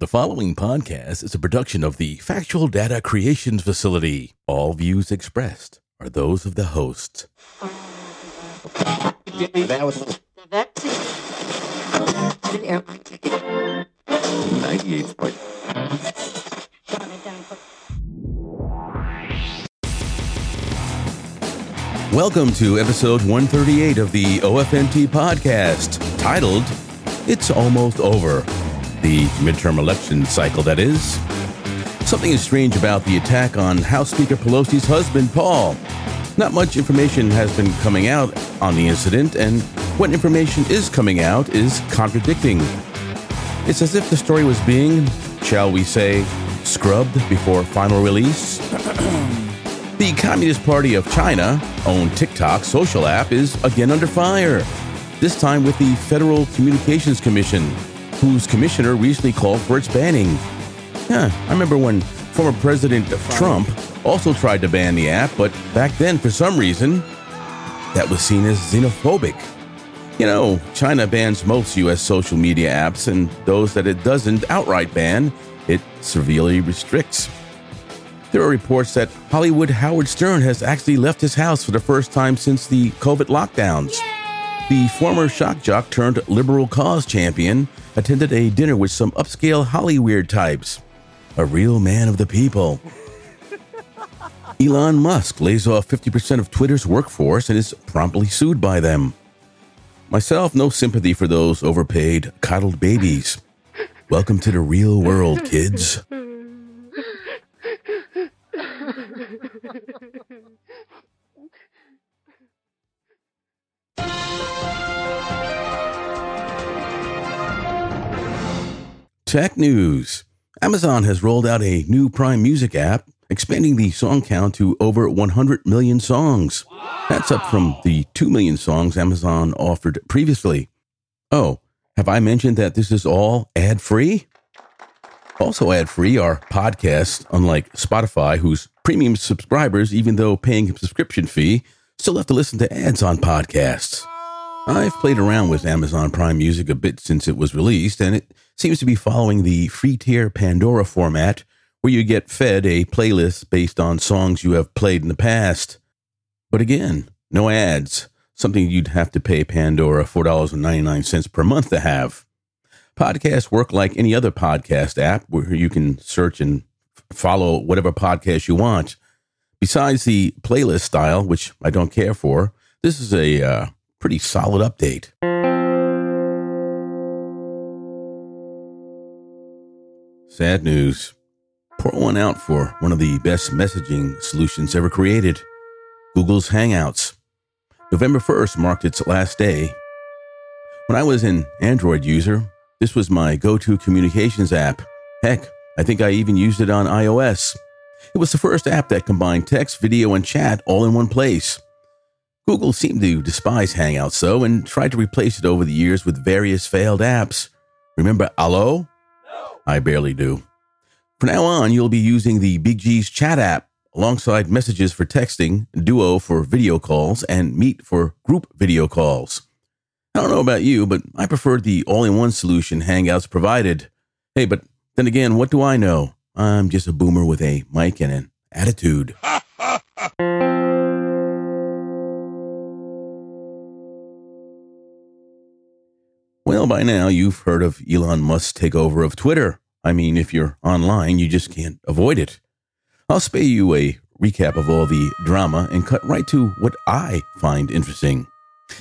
The following podcast is a production of the Factual Data Creations Facility. All views expressed are those of the host. That was 98 point. Welcome to episode 138 of the OFNT podcast, titled It's Almost Over. The midterm election cycle, that is. Something is strange about the attack on House Speaker Pelosi's husband, Paul. Not much information has been coming out on the incident, and what information is coming out is contradicting. It's as if the story was being, shall we say, scrubbed before final release. the Communist Party of China, owned TikTok social app, is again under fire. This time with the Federal Communications Commission, whose commissioner recently called for its banning. Yeah, I remember when former President Trump also tried to ban the app, but back then, for some reason, that was seen as xenophobic. You know, China bans most U.S. social media apps, and those that it doesn't outright ban, it severely restricts. There are reports that Hollywood Howard Stern has actually left his house for the first time since the COVID lockdowns. The former shock jock turned liberal cause champion attended a dinner with some upscale Hollyweird types. A real man of the people. Elon Musk lays off 50% of Twitter's workforce and is promptly sued by them. Myself, no sympathy for those overpaid, coddled babies. Welcome to the real world, kids. Tech news Amazon has rolled out a new Prime Music app, expanding the song count to over 100 million songs. That's up from the 2 million songs Amazon offered previously. Oh, have I mentioned that this is all ad free? Also, ad free are podcasts, unlike Spotify, whose premium subscribers, even though paying a subscription fee, still have to listen to ads on podcasts. I've played around with Amazon Prime Music a bit since it was released, and it seems to be following the free tier Pandora format, where you get fed a playlist based on songs you have played in the past. But again, no ads, something you'd have to pay Pandora $4.99 per month to have. Podcasts work like any other podcast app where you can search and follow whatever podcast you want. Besides the playlist style, which I don't care for, this is a uh, pretty solid update. Sad news. Pour one out for one of the best messaging solutions ever created Google's Hangouts. November 1st marked its last day. When I was an Android user, this was my go to communications app. Heck, I think I even used it on iOS. It was the first app that combined text, video, and chat all in one place. Google seemed to despise Hangouts, though, and tried to replace it over the years with various failed apps. Remember Allo? No. I barely do. From now on, you'll be using the Big G's chat app alongside messages for texting, Duo for video calls, and Meet for group video calls. I don't know about you, but I preferred the all in one solution Hangouts provided. Hey, but then again, what do I know? I'm just a boomer with a mic and an attitude. Well, by now you've heard of Elon Musk's takeover of Twitter, I mean, if you're online, you just can't avoid it. I'll spare you a recap of all the drama and cut right to what I find interesting.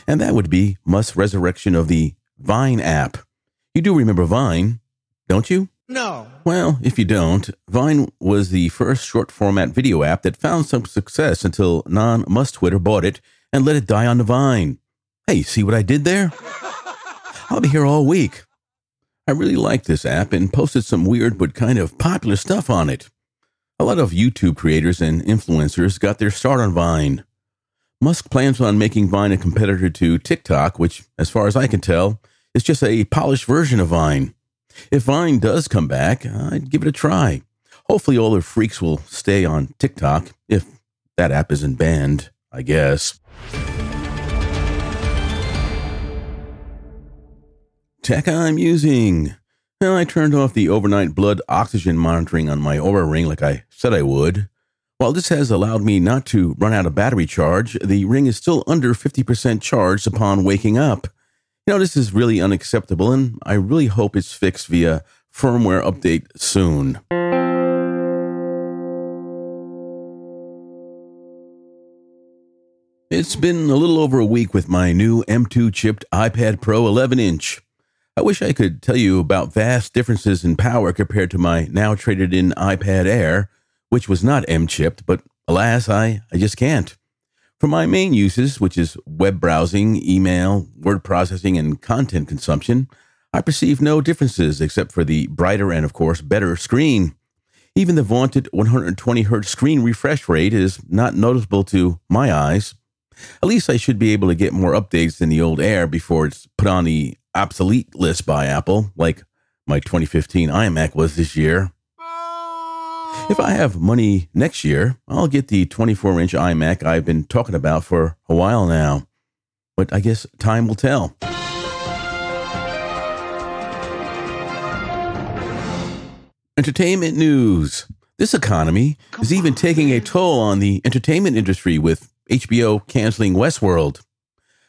And that would be Musk's resurrection of the Vine app. You do remember Vine, don't you? No. Well, if you don't, Vine was the first short format video app that found some success until non Musk Twitter bought it and let it die on the vine. Hey, see what I did there? I'll be here all week. I really liked this app and posted some weird but kind of popular stuff on it. A lot of YouTube creators and influencers got their start on Vine. Musk plans on making Vine a competitor to TikTok, which, as far as I can tell, is just a polished version of Vine. If Vine does come back, I'd give it a try. Hopefully, all the freaks will stay on TikTok, if that app isn't banned, I guess. Tech I'm using. Well, I turned off the overnight blood oxygen monitoring on my Oura Ring like I said I would. While this has allowed me not to run out of battery charge, the ring is still under 50% charged upon waking up. You know, this is really unacceptable, and I really hope it's fixed via firmware update soon. It's been a little over a week with my new M2 chipped iPad Pro 11 inch. I wish I could tell you about vast differences in power compared to my now traded in iPad Air, which was not M chipped, but alas, I, I just can't. For my main uses, which is web browsing, email, word processing, and content consumption, I perceive no differences except for the brighter and, of course, better screen. Even the vaunted 120 Hz screen refresh rate is not noticeable to my eyes. At least I should be able to get more updates than the old Air before it's put on the obsolete list by Apple, like my 2015 iMac was this year. If I have money next year, I'll get the 24 inch iMac I've been talking about for a while now. But I guess time will tell. Entertainment news. This economy is even taking a toll on the entertainment industry with HBO canceling Westworld.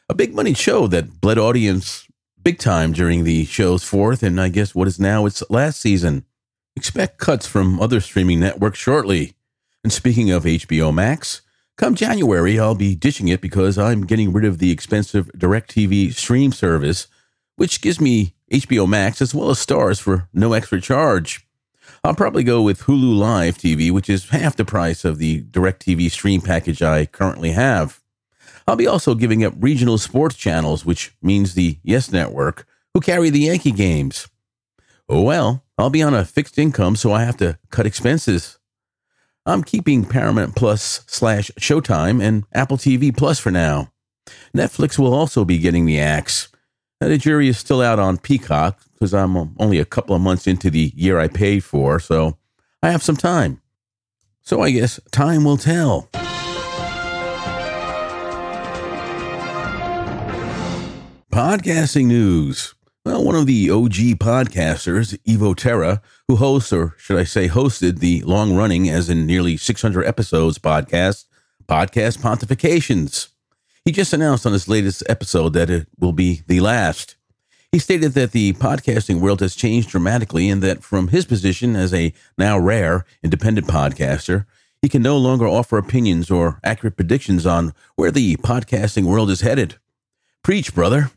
A big money show that bled audience big time during the show's fourth and I guess what is now its last season. Expect cuts from other streaming networks shortly. And speaking of HBO Max, come January, I'll be ditching it because I'm getting rid of the expensive DirecTV stream service, which gives me HBO Max as well as Starz for no extra charge. I'll probably go with Hulu Live TV, which is half the price of the DirecTV stream package I currently have. I'll be also giving up regional sports channels, which means the Yes Network, who carry the Yankee games. Oh well, I'll be on a fixed income, so I have to cut expenses. I'm keeping Paramount Plus slash Showtime and Apple TV Plus for now. Netflix will also be getting the axe. The jury is still out on Peacock because I'm um, only a couple of months into the year I paid for, so I have some time. So I guess time will tell. Podcasting news. Well, one of the OG podcasters, Evo Terra, who hosts, or should I say hosted, the long running, as in nearly 600 episodes podcast, Podcast Pontifications. He just announced on his latest episode that it will be the last. He stated that the podcasting world has changed dramatically and that from his position as a now rare independent podcaster, he can no longer offer opinions or accurate predictions on where the podcasting world is headed. Preach, brother.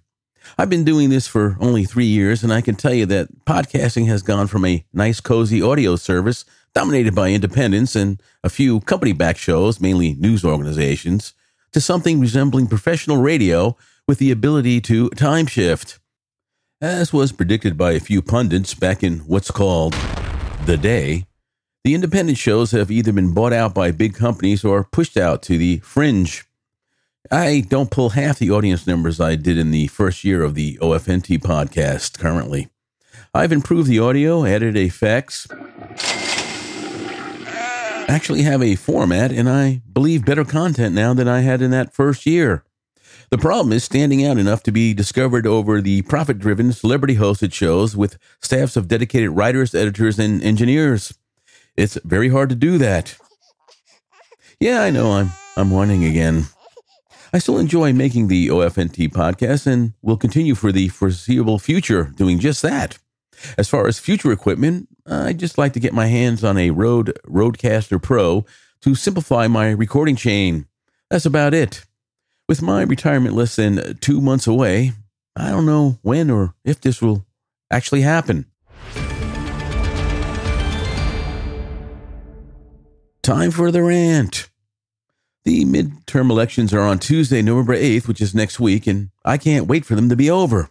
I've been doing this for only three years, and I can tell you that podcasting has gone from a nice, cozy audio service dominated by independents and a few company backed shows, mainly news organizations, to something resembling professional radio with the ability to time shift. As was predicted by a few pundits back in what's called the day, the independent shows have either been bought out by big companies or pushed out to the fringe. I don't pull half the audience numbers I did in the first year of the OFNT podcast currently. I've improved the audio, added effects, actually have a format, and I believe better content now than I had in that first year. The problem is standing out enough to be discovered over the profit driven, celebrity hosted shows with staffs of dedicated writers, editors, and engineers. It's very hard to do that. Yeah, I know I'm I'm whining again. I still enjoy making the OFNT podcast and will continue for the foreseeable future doing just that. As far as future equipment, I'd just like to get my hands on a Rode Rodecaster Pro to simplify my recording chain. That's about it. With my retirement less than two months away, I don't know when or if this will actually happen. Time for the rant. The midterm elections are on Tuesday, November 8th, which is next week, and I can't wait for them to be over.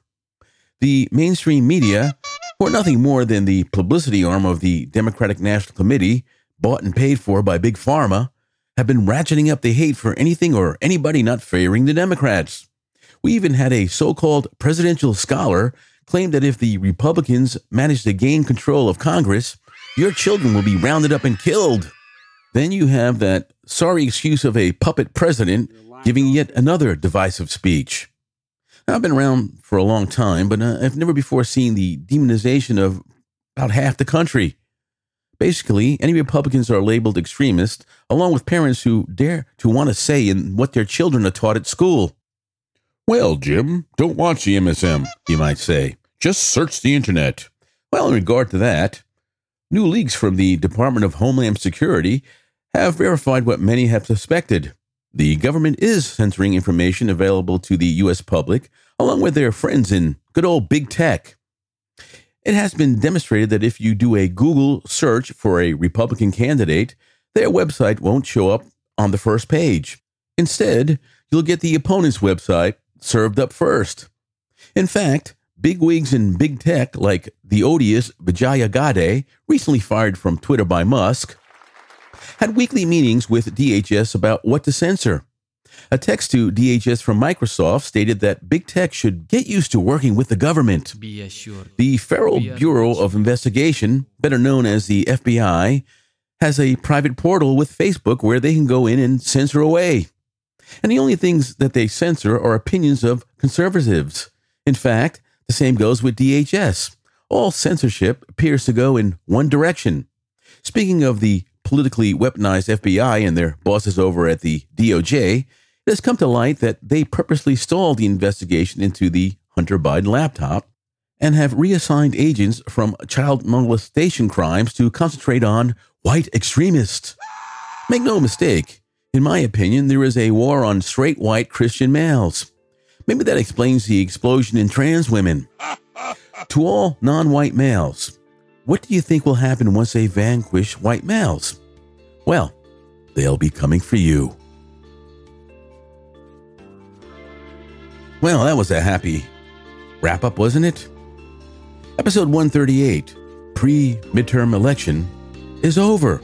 The mainstream media, who are nothing more than the publicity arm of the Democratic National Committee, bought and paid for by Big Pharma, have been ratcheting up the hate for anything or anybody not favoring the Democrats. We even had a so called presidential scholar claim that if the Republicans manage to gain control of Congress, your children will be rounded up and killed. Then you have that sorry excuse of a puppet president giving yet another divisive speech. Now, I've been around for a long time, but uh, I've never before seen the demonization of about half the country. Basically, any Republicans are labeled extremists, along with parents who dare to want to say in what their children are taught at school. Well, Jim, don't watch the MSM, you might say. Just search the internet. Well, in regard to that, new leaks from the Department of Homeland Security have verified what many have suspected. The government is censoring information available to the U.S. public, along with their friends in good old big tech. It has been demonstrated that if you do a Google search for a Republican candidate, their website won't show up on the first page. Instead, you'll get the opponent's website served up first. In fact, bigwigs in big tech like the odious Vijaya Gade, recently fired from Twitter by Musk, had weekly meetings with DHS about what to censor. A text to DHS from Microsoft stated that big tech should get used to working with the government. Be assured. The Federal Bureau of Investigation, better known as the FBI, has a private portal with Facebook where they can go in and censor away. And the only things that they censor are opinions of conservatives. In fact, the same goes with DHS. All censorship appears to go in one direction. Speaking of the politically weaponized FBI and their bosses over at the DOJ, it has come to light that they purposely stalled the investigation into the Hunter Biden laptop and have reassigned agents from child molestation crimes to concentrate on white extremists. Make no mistake, in my opinion, there is a war on straight white Christian males. Maybe that explains the explosion in trans women. to all non white males, what do you think will happen once they vanquish white males? Well, they'll be coming for you. Well, that was a happy wrap up, wasn't it? Episode 138, pre midterm election, is over.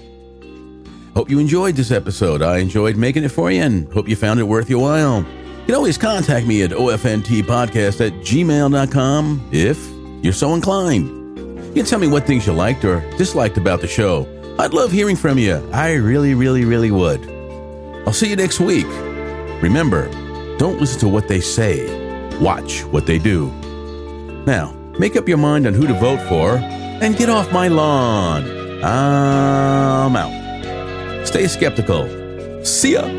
Hope you enjoyed this episode. I enjoyed making it for you and hope you found it worth your while. You can always contact me at ofntpodcast at gmail.com if you're so inclined. You can tell me what things you liked or disliked about the show. I'd love hearing from you. I really, really, really would. I'll see you next week. Remember, don't listen to what they say, watch what they do. Now, make up your mind on who to vote for and get off my lawn. I'm out. Stay skeptical. See ya.